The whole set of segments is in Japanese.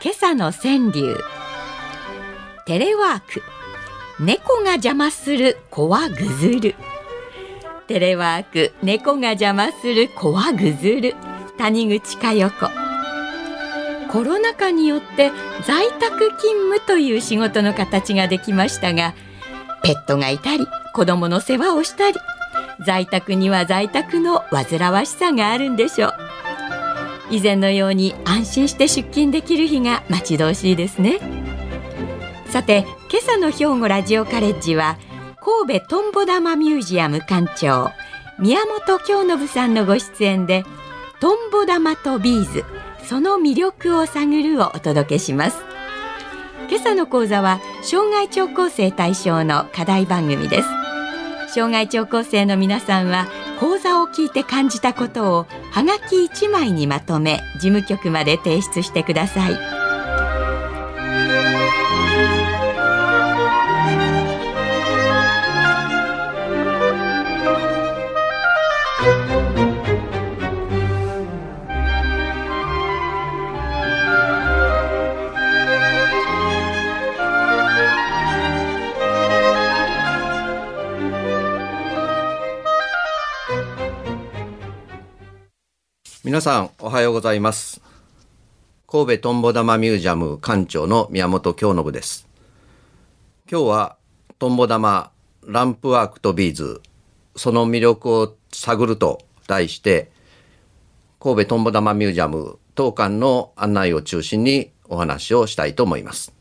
今朝の川柳。テレワーク。猫が邪魔する子はぐずる。テレワーク。猫が邪魔する子はぐずる。谷口佳代子。コロナ禍によって在宅勤務という仕事の形ができましたがペットがいたり子供の世話をしたり在宅には在宅の煩わしさがあるんでしょう。以前のように安心して出勤できる日が待ち遠しいですね。さて今朝の兵庫ラジオカレッジは神戸トンボ玉ミュージアム館長宮本京信さんのご出演でトンボ玉とビーズその魅力を探るをお届けします。今朝の講座は障害聴講生対象の課題番組です。障害聴講生の皆さんは講座を聞いて感じたことをはがき1枚にまとめ事務局まで提出してください。皆さんおはようございます。神戸トンボ玉ミュージアム館長の宮本京信です。今日はトンボ玉ランプワークとビーズその魅力を探ると題して神戸トンボ玉ミュージアム当館の案内を中心にお話をしたいと思います。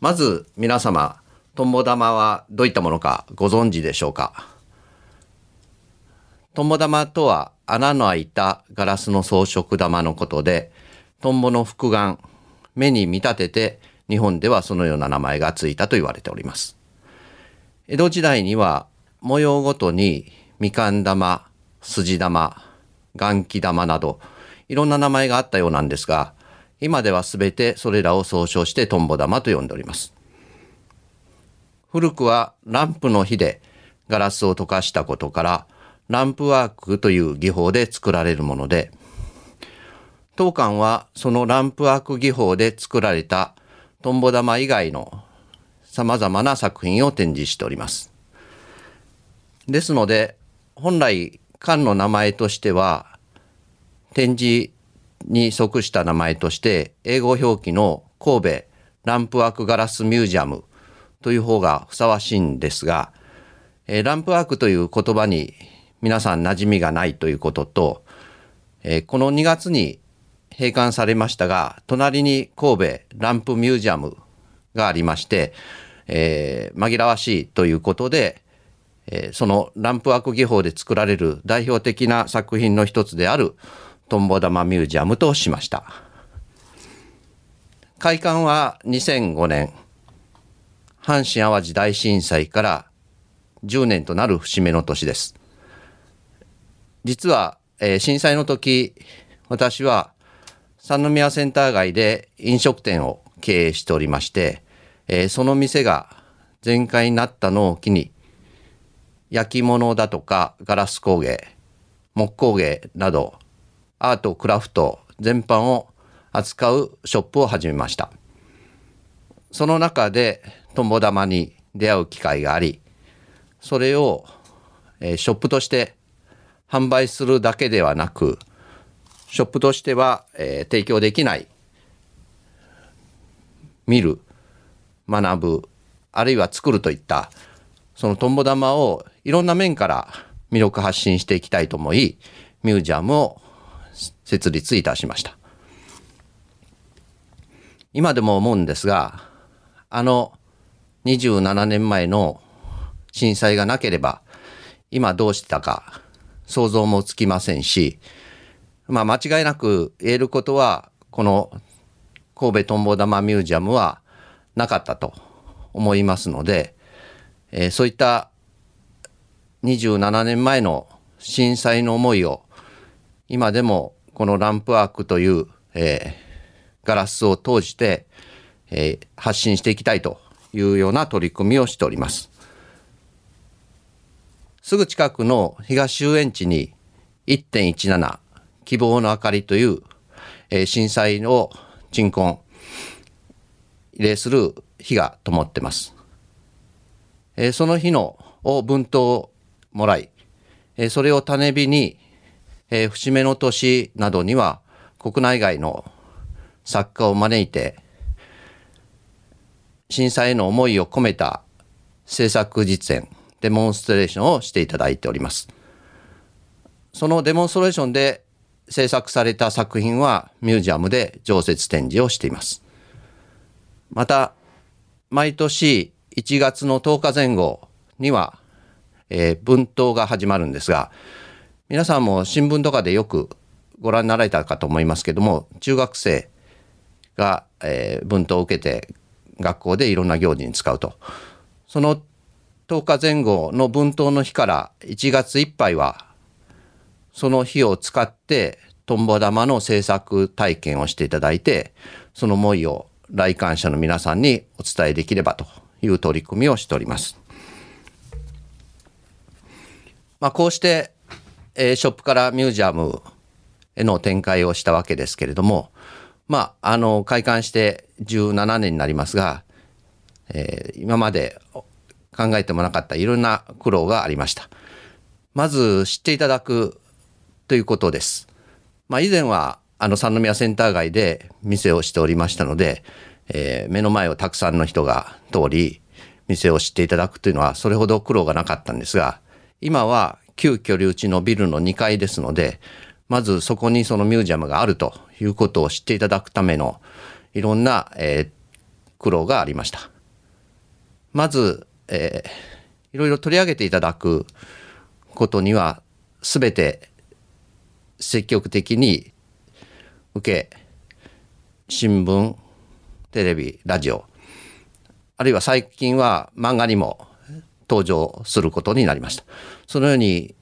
まず皆様トンボ玉はどういったものかご存知でしょうか？トンボ玉とは穴の開いたガラスの装飾玉のことで、トンボの複眼、目に見立てて日本ではそのような名前がついたと言われております。江戸時代には模様ごとにみかん玉、筋玉、元気玉などいろんな名前があったようなんですが、今ではすべてそれらを総称してトンボ玉と呼んでおります。古くはランプの火でガラスを溶かしたことから、ランプワークという技法で作られるもので、当館はそのランプワーク技法で作られたトンボ玉以外の様々な作品を展示しております。ですので、本来館の名前としては、展示に即した名前として、英語表記の神戸ランプワークガラスミュージアムという方がふさわしいんですが、ランプワークという言葉に皆さん馴染みがないということと、えー、この2月に閉館されましたが、隣に神戸ランプミュージアムがありまして、えー、紛らわしいということで、えー、そのランプワーク技法で作られる代表的な作品の一つであるトンボ玉ミュージアムとしました。開館は2005年、阪神淡路大震災から10年となる節目の年です。実は、えー、震災の時、私は三宮センター街で飲食店を経営しておりまして、えー、その店が全開になったのを機に、焼き物だとかガラス工芸、木工芸など、アート、クラフト全般を扱うショップを始めました。その中で、トンボ玉に出会う機会があり、それを、えー、ショップとして販売するだけではなく、ショップとしては、えー、提供できない、見る、学ぶ、あるいは作るといった、そのトンボ玉をいろんな面から魅力発信していきたいと思い、ミュージアムを設立いたしました。今でも思うんですが、あの27年前の震災がなければ、今どうしてたか、想像もつきませんし、まあ間違いなく言えることは、この神戸トンボ玉ミュージアムはなかったと思いますので、えー、そういった27年前の震災の思いを今でもこのランプアークという、えー、ガラスを通して、えー、発信していきたいというような取り組みをしております。すぐ近くの東遊園地に1.17希望の明かりという、えー、震災を鎮魂、慰霊する火が灯ってます。えー、その日のを文頭をもらい、えー、それを種火に、えー、節目の年などには国内外の作家を招いて、震災への思いを込めた制作実演、デモンストレーションをしていただいております。そのデモンストレーションで制作された作品はミュージアムで常設展示をしています。また、毎年1月の10日前後には、えー、文頭が始まるんですが、皆さんも新聞とかでよくご覧になられたかと思いますけども、中学生が、えー、文頭を受けて学校でいろんな行事に使うと。その10日前後の文頭の日から1月いっぱいは、その日を使ってトンボ玉の制作体験をしていただいて、その思いを来館者の皆さんにお伝えできればという取り組みをしております。まあ、こうして、えー、ショップからミュージアムへの展開をしたわけですけれども、まあ、あの、開館して17年になりますが、えー、今まで考えてもなかったいろんな苦労がありました。まず知っていただくということです。まあ、以前はあの三宮センター街で店をしておりましたので、えー、目の前をたくさんの人が通り、店を知っていただくというのはそれほど苦労がなかったんですが、今は旧居留地のビルの2階ですので、まずそこにそのミュージアムがあるということを知っていただくためのいろんな、えー、苦労がありました。まず、えー、いろいろ取り上げていただくことには全て積極的に受け、新聞、テレビ、ラジオ、あるいは最近は漫画にも登場することになりました。そのように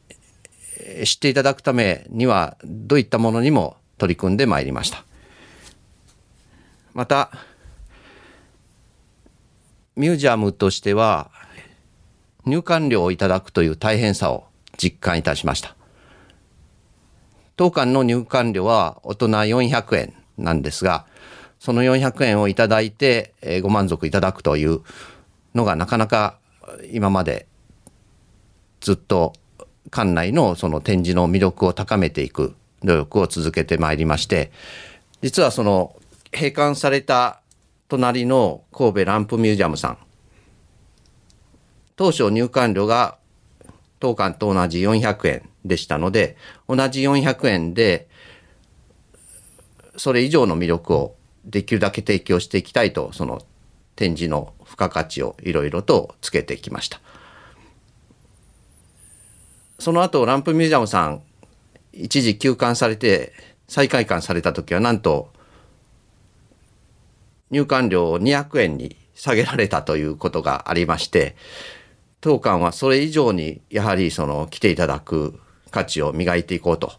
知っていただくためにはどういったものにも取り組んでまいりました。また、ミュージアムとしては入館料をいただくという大変さを実感いたしました。当館の入館料は大人400円なんですが、その400円をいただいて、ご満足いただくというのがなかなか今までずっと館内のその展示の魅力を高めていく努力を続けてまいりまして、実はその閉館された隣の神戸ランプミュージアムさん、当初入館料が当館と同じ400円でしたので、同じ400円で、それ以上の魅力をできるだけ提供していきたいと、その展示の付加価値をいろいろとつけてきました。その後、ランプミュージアムさん、一時休館されて、再開館された時は、なんと、入館料を200円に下げられたということがありまして、当館はそれ以上にやはりその来ていただく価値を磨いていこうと、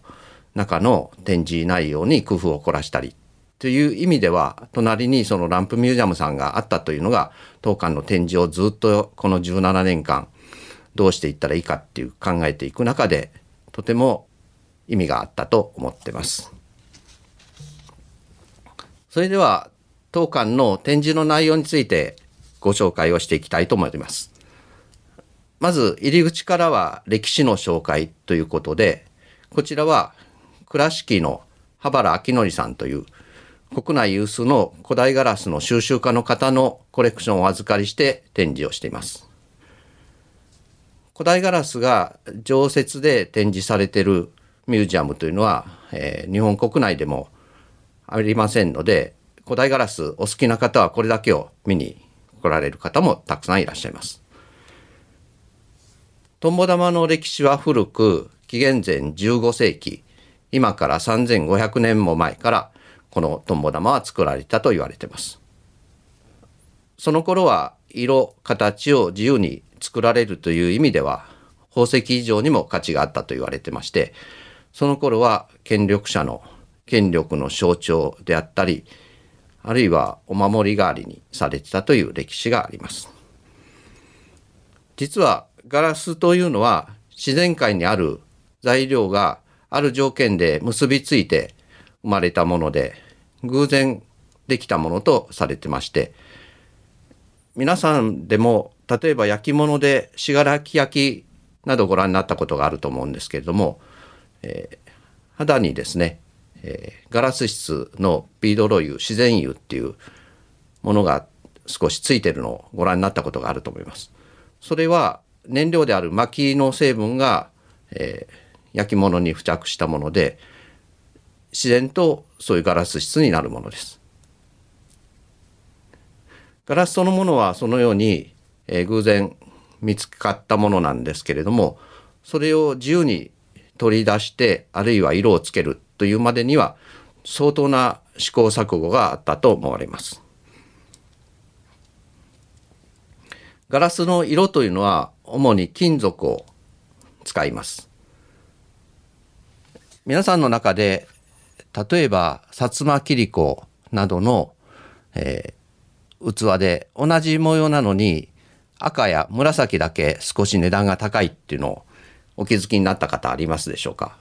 中の展示内容に工夫を凝らしたりという意味では、隣にそのランプミュージアムさんがあったというのが、当館の展示をずっとこの17年間、どうしていったらいいかっていう考えていく中で、とても意味があったと思ってます。それでは、当館の展示の内容についてご紹介をしていきたいと思います。まず入り口からは歴史の紹介ということで、こちらは倉敷の羽原明則さんという国内有数の古代ガラスの収集家の方のコレクションをお預かりして展示をしています。古代ガラスが常設で展示されているミュージアムというのは、えー、日本国内でもありませんので、古代ガラスお好きな方はこれだけを見に来られる方もたくさんいらっしゃいます。トンボ玉の歴史は古く、紀元前15世紀、今から3500年も前からこのトンボ玉は作られたと言われていますその頃は色形を自由に作られるという意味では宝石以上にも価値があったと言われてましてその頃は権力者の権力の象徴であったりあるいはお守り代わりにされてたという歴史があります。実はガラスというのは自然界にある材料がある条件で結びついて生まれたもので偶然できたものとされてまして皆さんでも例えば焼き物で信楽焼きなどご覧になったことがあると思うんですけれども、えー、肌にですね、えー、ガラス質のビードロ油自然油っていうものが少しついてるのをご覧になったことがあると思います。それは燃料である薪の成分が、えー、焼き物に付着したもので自然とそういうガラス質になるものです。ガラスそのものはそのように、えー、偶然見つかったものなんですけれどもそれを自由に取り出してあるいは色をつけるというまでには相当な試行錯誤があったと思われます。ガラスの色というのは主に金属を使います。皆さんの中で例えば薩摩切子などの、えー、器で同じ模様なのに赤や紫だけ少し値段が高いっていうのをお気づきになった方ありますでしょうか？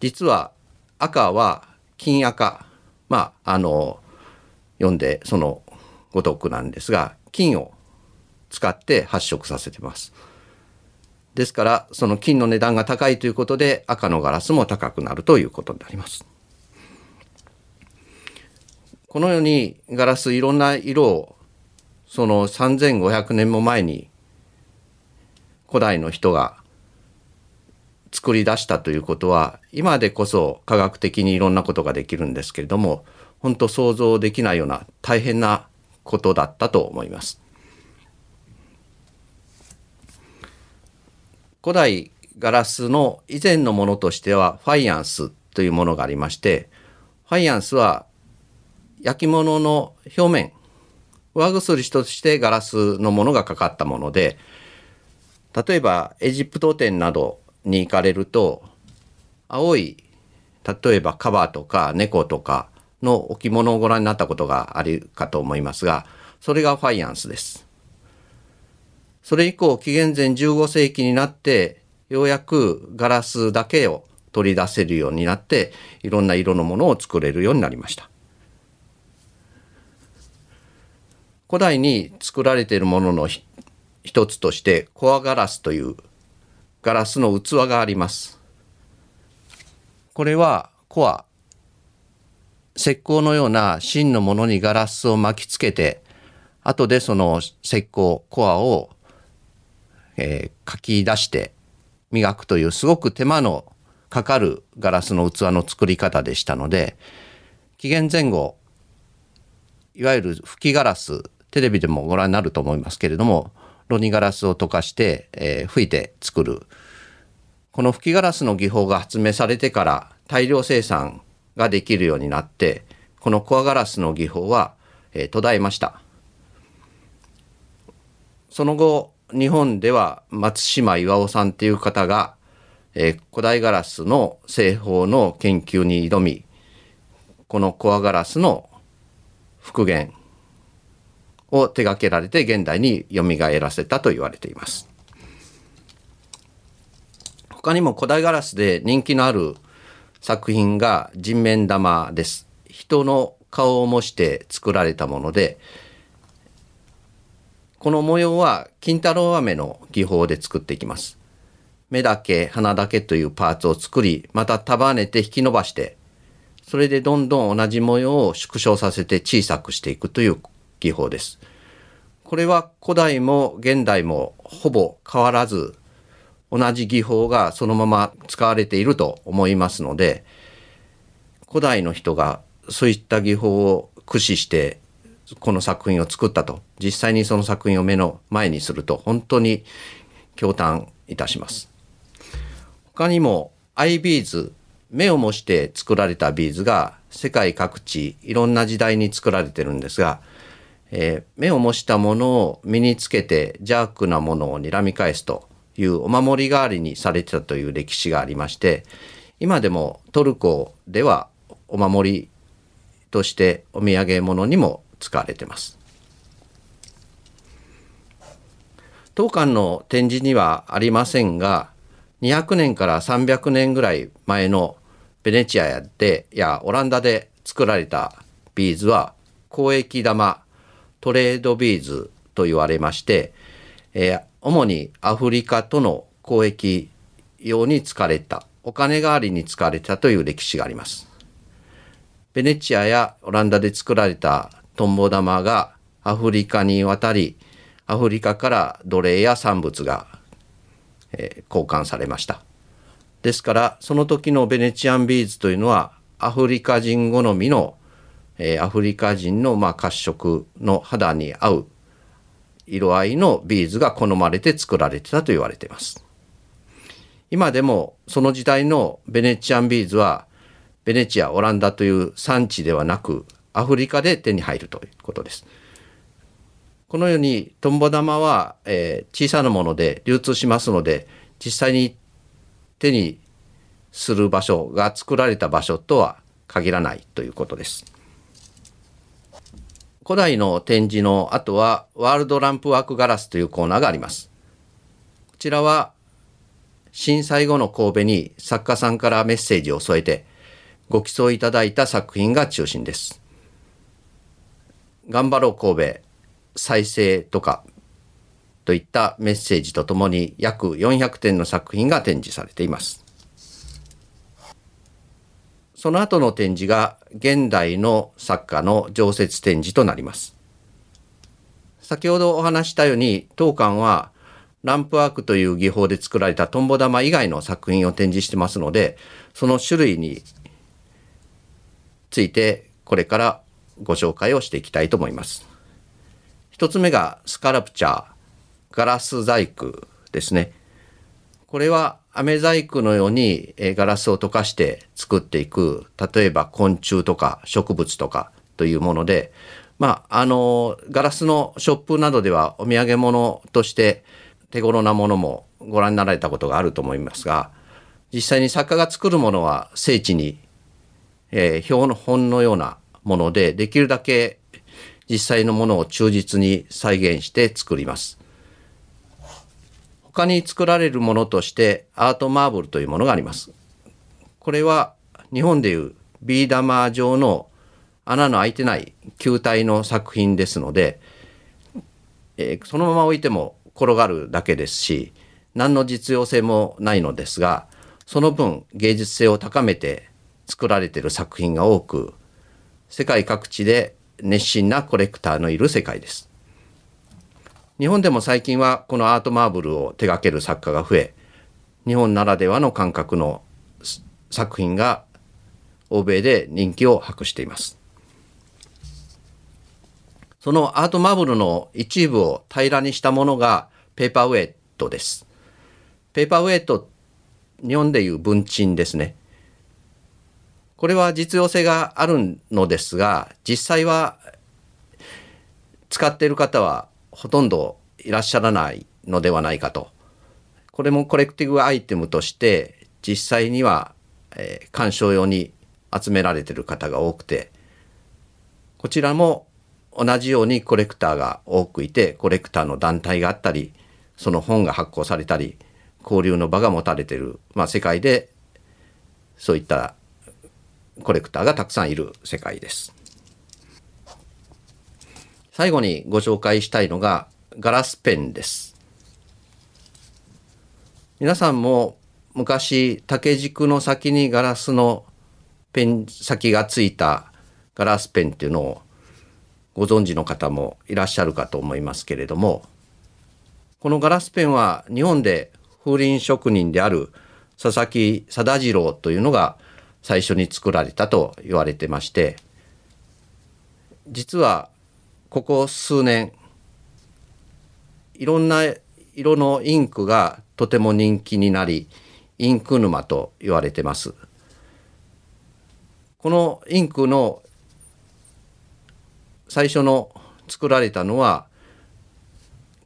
実は赤は金赤まああの読んでそのごとくなんですが金を使って発色させてます。ですからその金の値段が高いということで赤のガラスも高くなるということになります。このようにガラスいろんな色をその3500年も前に古代の人が作り出したということは今でこそ科学的にいろんなことができるんですけれども本当想像できないような大変なことだったと思います。古代ガラスの以前のものとしてはファイアンスというものがありましてファイアンスは焼き物の表面上薬としてガラスのものがかかったもので例えばエジプト展などに行かれると青い例えばカバーとか猫とかの置物をご覧になったことがあるかと思いますがそれがファイアンスです。それ以降、紀元前15世紀になって、ようやくガラスだけを取り出せるようになって、いろんな色のものを作れるようになりました。古代に作られているものの一つとして、コアガラスというガラスの器があります。これはコア、石膏のような芯のものにガラスを巻きつけて、後でその石膏、コアをえー、書き出して磨くというすごく手間のかかるガラスの器の作り方でしたので紀元前後いわゆる吹きガラステレビでもご覧になると思いますけれどもロニガラスを溶かして、えー、吹いて作る。この吹きガラスの技法が発明されてから大量生産ができるようになってこのコアガラスの技法は、えー、途絶えました。その後日本では松島巌さんっていう方が、えー、古代ガラスの製法の研究に挑みこのコアガラスの復元を手掛けられて現代によみがえらせたと言われています他にも古代ガラスで人気のある作品が人面玉です人の顔を模して作られたものでこの模様は金太郎飴の技法で作っていきます。目だけ、鼻だけというパーツを作り、また束ねて引き伸ばして、それでどんどん同じ模様を縮小させて小さくしていくという技法です。これは古代も現代もほぼ変わらず、同じ技法がそのまま使われていると思いますので、古代の人がそういった技法を駆使してこの作品を作ったと実際にその作品を目の前にすると本当に驚嘆いたします他にもアイビーズ目を模して作られたビーズが世界各地いろんな時代に作られてるんですが、えー、目を模したものを身につけて邪悪なものを睨み返すというお守り代わりにされてたという歴史がありまして今でもトルコではお守りとしてお土産物にも使われてます。当館の展示にはありませんが200年から300年ぐらい前のベネチアでやオランダで作られたビーズは交易玉トレードビーズと言われまして、えー、主にアフリカとの交易用に使われたお金代わりに使われたという歴史があります。ベネチアやオランダで作られたトンボ玉がアフリカに渡りアフリカから奴隷や産物が、えー、交換されました。ですからその時のベネチアンビーズというのはアフリカ人好みの、えー、アフリカ人のまあ褐色の肌に合う色合いのビーズが好まれて作られてたと言われています。今でもその時代のベネチアンビーズはベネチア、オランダという産地ではなくアフリカで手に入るということです。このようにトンボ玉は、えー、小さなもので流通しますので実際に手にする場所が作られた場所とは限らないということです。古代の展示の後はワールドランプワークガラスというコーナーがあります。こちらは震災後の神戸に作家さんからメッセージを添えてご寄贈いただいた作品が中心です。頑張ろう神戸再生とかといったメッセージとともに約400点の作品が展示されています。その後の展示が現代の作家の常設展示となります。先ほどお話したように当館はランプワークという技法で作られたトンボ玉以外の作品を展示してますのでその種類についてこれからご紹介をしていきたいと思います。一つ目がスカラプチャー、ガラス細工ですね。これは飴細工のようにガラスを溶かして作っていく、例えば昆虫とか植物とかというもので、まあ、あの、ガラスのショップなどではお土産物として手頃なものもご覧になられたことがあると思いますが、実際に作家が作るものは精緻に、えー、標本のようなもので、できるだけ実際のものを忠実に再現して作ります。他に作られるものとしてアートマーブルというものがあります。これは日本でいうビー玉状の穴の開いてない球体の作品ですので、えー、そのまま置いても転がるだけですし何の実用性もないのですがその分芸術性を高めて作られている作品が多く世界各地で熱心なコレクターのいる世界です。日本でも最近はこのアートマーブルを手掛ける作家が増え、日本ならではの感覚の作品が欧米で人気を博しています。そのアートマーブルの一部を平らにしたものがペーパーウェイトです。ペーパーウェイト、日本でいう文鎮ですね。これは実用性があるのですが実際は使っている方はほとんどいらっしゃらないのではないかと。これもコレクティブアイテムとして実際には、えー、鑑賞用に集められてる方が多くてこちらも同じようにコレクターが多くいてコレクターの団体があったりその本が発行されたり交流の場が持たれてる、まあ、世界でそういったコレクターがたくさんいる世界です。最後にご紹介したいのがガラスペンです。皆さんも昔竹軸の先にガラスのペン先がついたガラスペンっていうのをご存知の方もいらっしゃるかと思いますけれどもこのガラスペンは日本で風鈴職人である佐々木貞次郎というのが最初に作られたと言われてまして実はここ数年いろんな色のインクがとても人気になりインク沼と言われてます。このインクの最初の作られたのは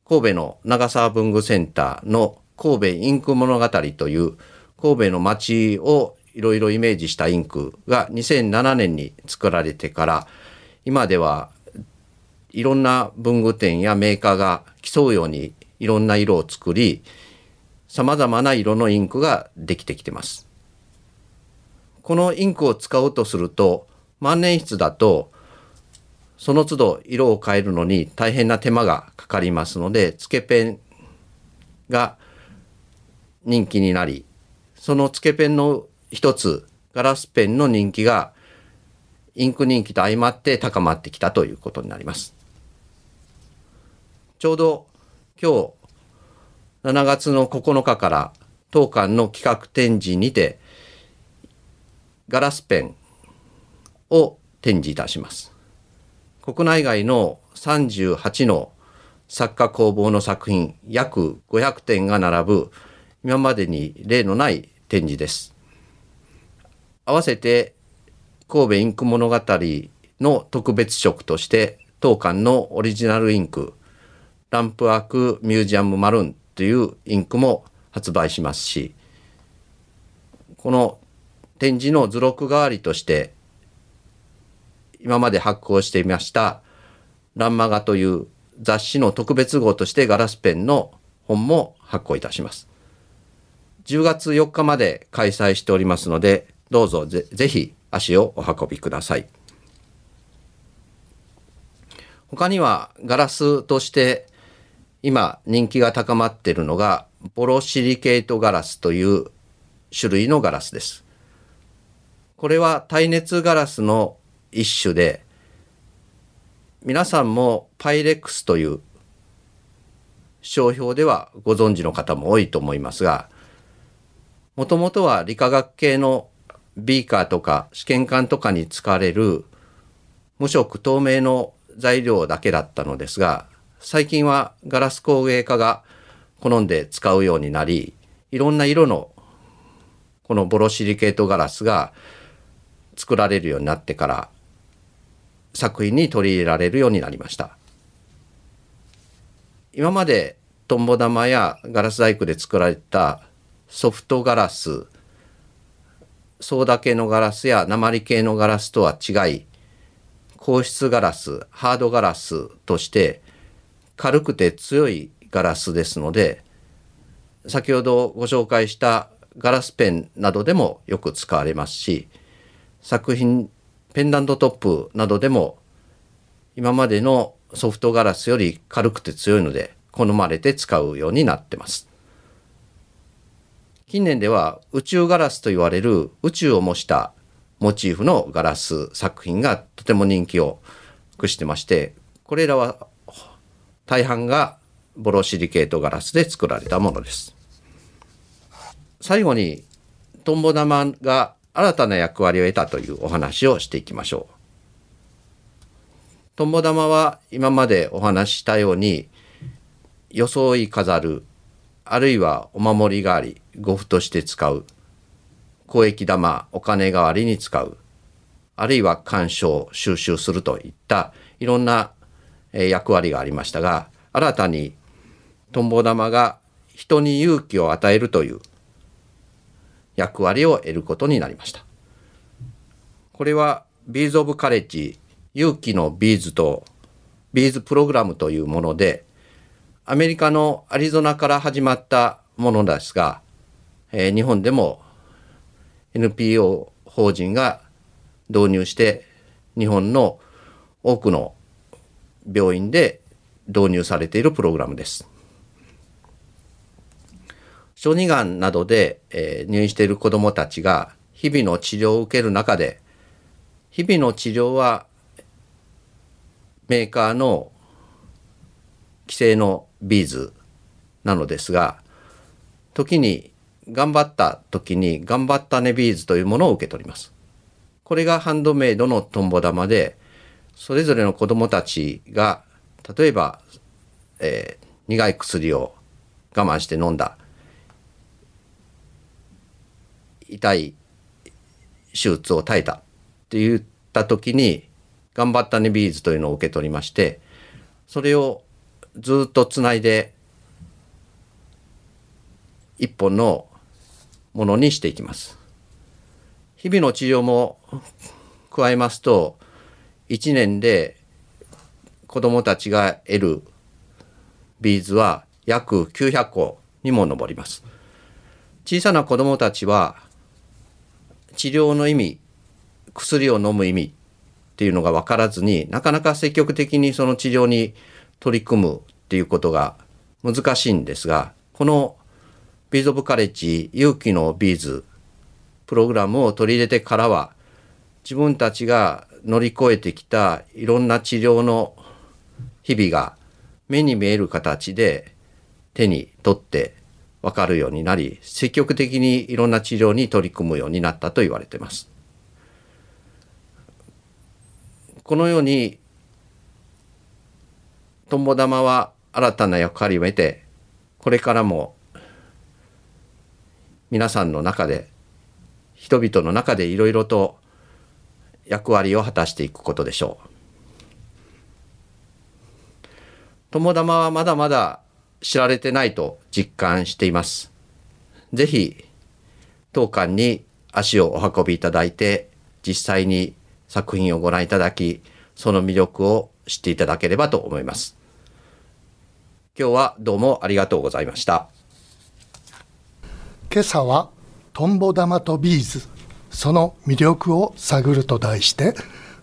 神戸の長沢文具センターの神戸インク物語という神戸の街をいろいろイメージしたインクが2007年に作られてから今ではいろんな文具店やメーカーが競うようにいろんな色を作り様々な色のインクができてきてます。このインクを使おうとすると万年筆だとその都度色を変えるのに大変な手間がかかりますので、つけペンが人気になり、そのつけペンの一つ、ガラスペンの人気がインク人気と相まって高まってきたということになります。ちょうど今日7月の9日から当館の企画展示にてガラスペンを展示いたします。国内外の38の作家工房の作品約500点が並ぶ今までに例のない展示です。合わせて神戸インク物語の特別色として当館のオリジナルインクランプワークミュージアムマルーンというインクも発売しますしこの展示の図録代わりとして今まで発行していましたランマガという雑誌の特別号としてガラスペンの本も発行いたします。10月4日まで開催しておりますので、どうぞぜぜひ足をお運びください。他にはガラスとして今人気が高まっているのがボロシリケートガラスという種類のガラスです。これは耐熱ガラスの一種で皆さんもパイレックスという商標ではご存知の方も多いと思いますがもともとは理化学系のビーカーとか試験管とかに使われる無色透明の材料だけだったのですが最近はガラス工芸家が好んで使うようになりいろんな色のこのボロシリケートガラスが作られるようになってから作品に取り入れられるようになりました。今までトンボ玉やガラス細工で作られたソフトガラス、ソーダ系のガラスや鉛系のガラスとは違い、硬質ガラス、ハードガラスとして軽くて強いガラスですので、先ほどご紹介したガラスペンなどでもよく使われますし、作品ペンダントトップなどでも今までのソフトガラスより軽くて強いので好まれて使うようになってます。近年では宇宙ガラスと言われる宇宙を模したモチーフのガラス作品がとても人気を博してましてこれらは大半がボロシリケートガラスで作られたものです。最後にトンボ玉が新たな役割を得たというお話をしていきましょう。とんぼ玉は今までお話ししたように装い飾るあるいはお守り代わり呉服として使う交易玉お金代わりに使うあるいは鑑賞収集するといったいろんな役割がありましたが新たにとんぼ玉が人に勇気を与えるという役割を得ることになりました。これはビーズ・オブ・カレッジ勇気のビーズとビーズプログラムというものでアメリカのアリゾナから始まったものですが、えー、日本でも NPO 法人が導入して日本の多くの病院で導入されているプログラムです。小児がんなどで、えー、入院している子どもたちが日々の治療を受ける中で日々の治療はメーカーの規制のビーズなのですが時に頑張った時に頑張ったねビーズというものを受け取ります。これがハンドメイドのトンボ玉でそれぞれの子どもたちが例えば、えー、苦い薬を我慢して飲んだ。痛い手術を耐えた。って言った時に頑張ったねビーズというのを受け取りましてそれをずっとつないで一本のものにしていきます。日々の治療も加えますと1年で子どもたちが得るビーズは約900個にも上ります。小さな子どもたちは治療の意味薬を飲む意味っていうのが分からずになかなか積極的にその治療に取り組むっていうことが難しいんですがこのビーズ・オブ・カレッジ勇気のビーズプログラムを取り入れてからは自分たちが乗り越えてきたいろんな治療の日々が目に見える形で手に取って分かるようになり積極的にいろんな治療に取り組むようになったと言われています。このようにトンボ玉は新たな役割を得てこれからも皆さんの中で人々の中でいろいろと役割を果たしていくことでしょう。友玉はまだまだ知られてないと実感しています。ぜひ当館に足をお運びいただいて実際に作品をご覧いただきその魅力を知っていただければと思います。今日はどうもありがとうございました。今朝はトンボ玉とビーズその魅力を探ると題して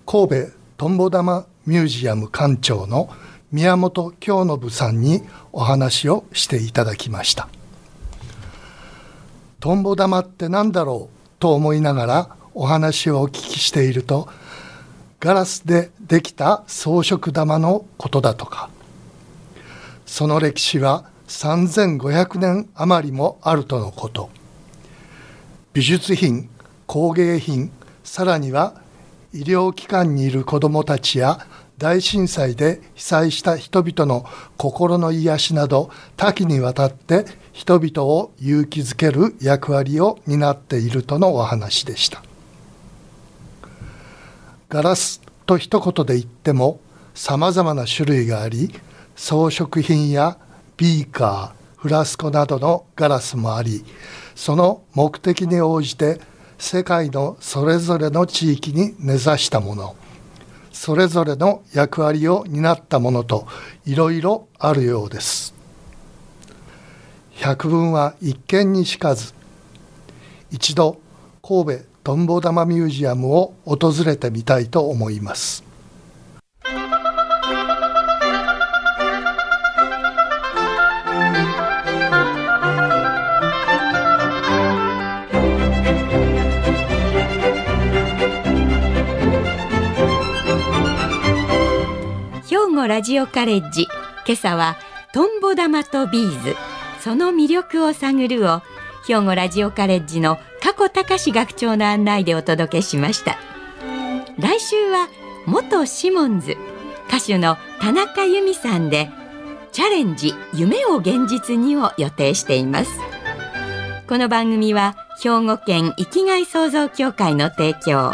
神戸トンボ玉ミュージアム館長の宮本京信さんにお話をしていただきました。トンボ玉って何だろうと思いながらお話をお聞きしているとガラスでできた装飾玉のことだとかその歴史は3500年余りもあるとのこと。美術品工芸品さらには医療機関にいる子どもたちや大震災で被災した人々の心の癒しなど多岐にわたって人々を勇気づける役割を担っているとのお話でした。ガラスと一言で言ってもさまざまな種類があり装飾品やビーカーフラスコなどのガラスもありその目的に応じて世界のそれぞれの地域に根ざしたもの。それぞれの役割を担ったものといろいろあるようです。百聞は一見にしかず一度神戸トンボ玉ミュージアムを訪れてみたいと思います。ラジオカレッジ。今朝はトンボ玉とビーズ。その魅力を探るを兵庫ラジオカレッジの加古隆学長の案内でお届けしました。来週は元シモンズ。歌手の田中由美さんでチャレンジ夢を現実にを予定しています。この番組は兵庫県生きがい創造協会の提供。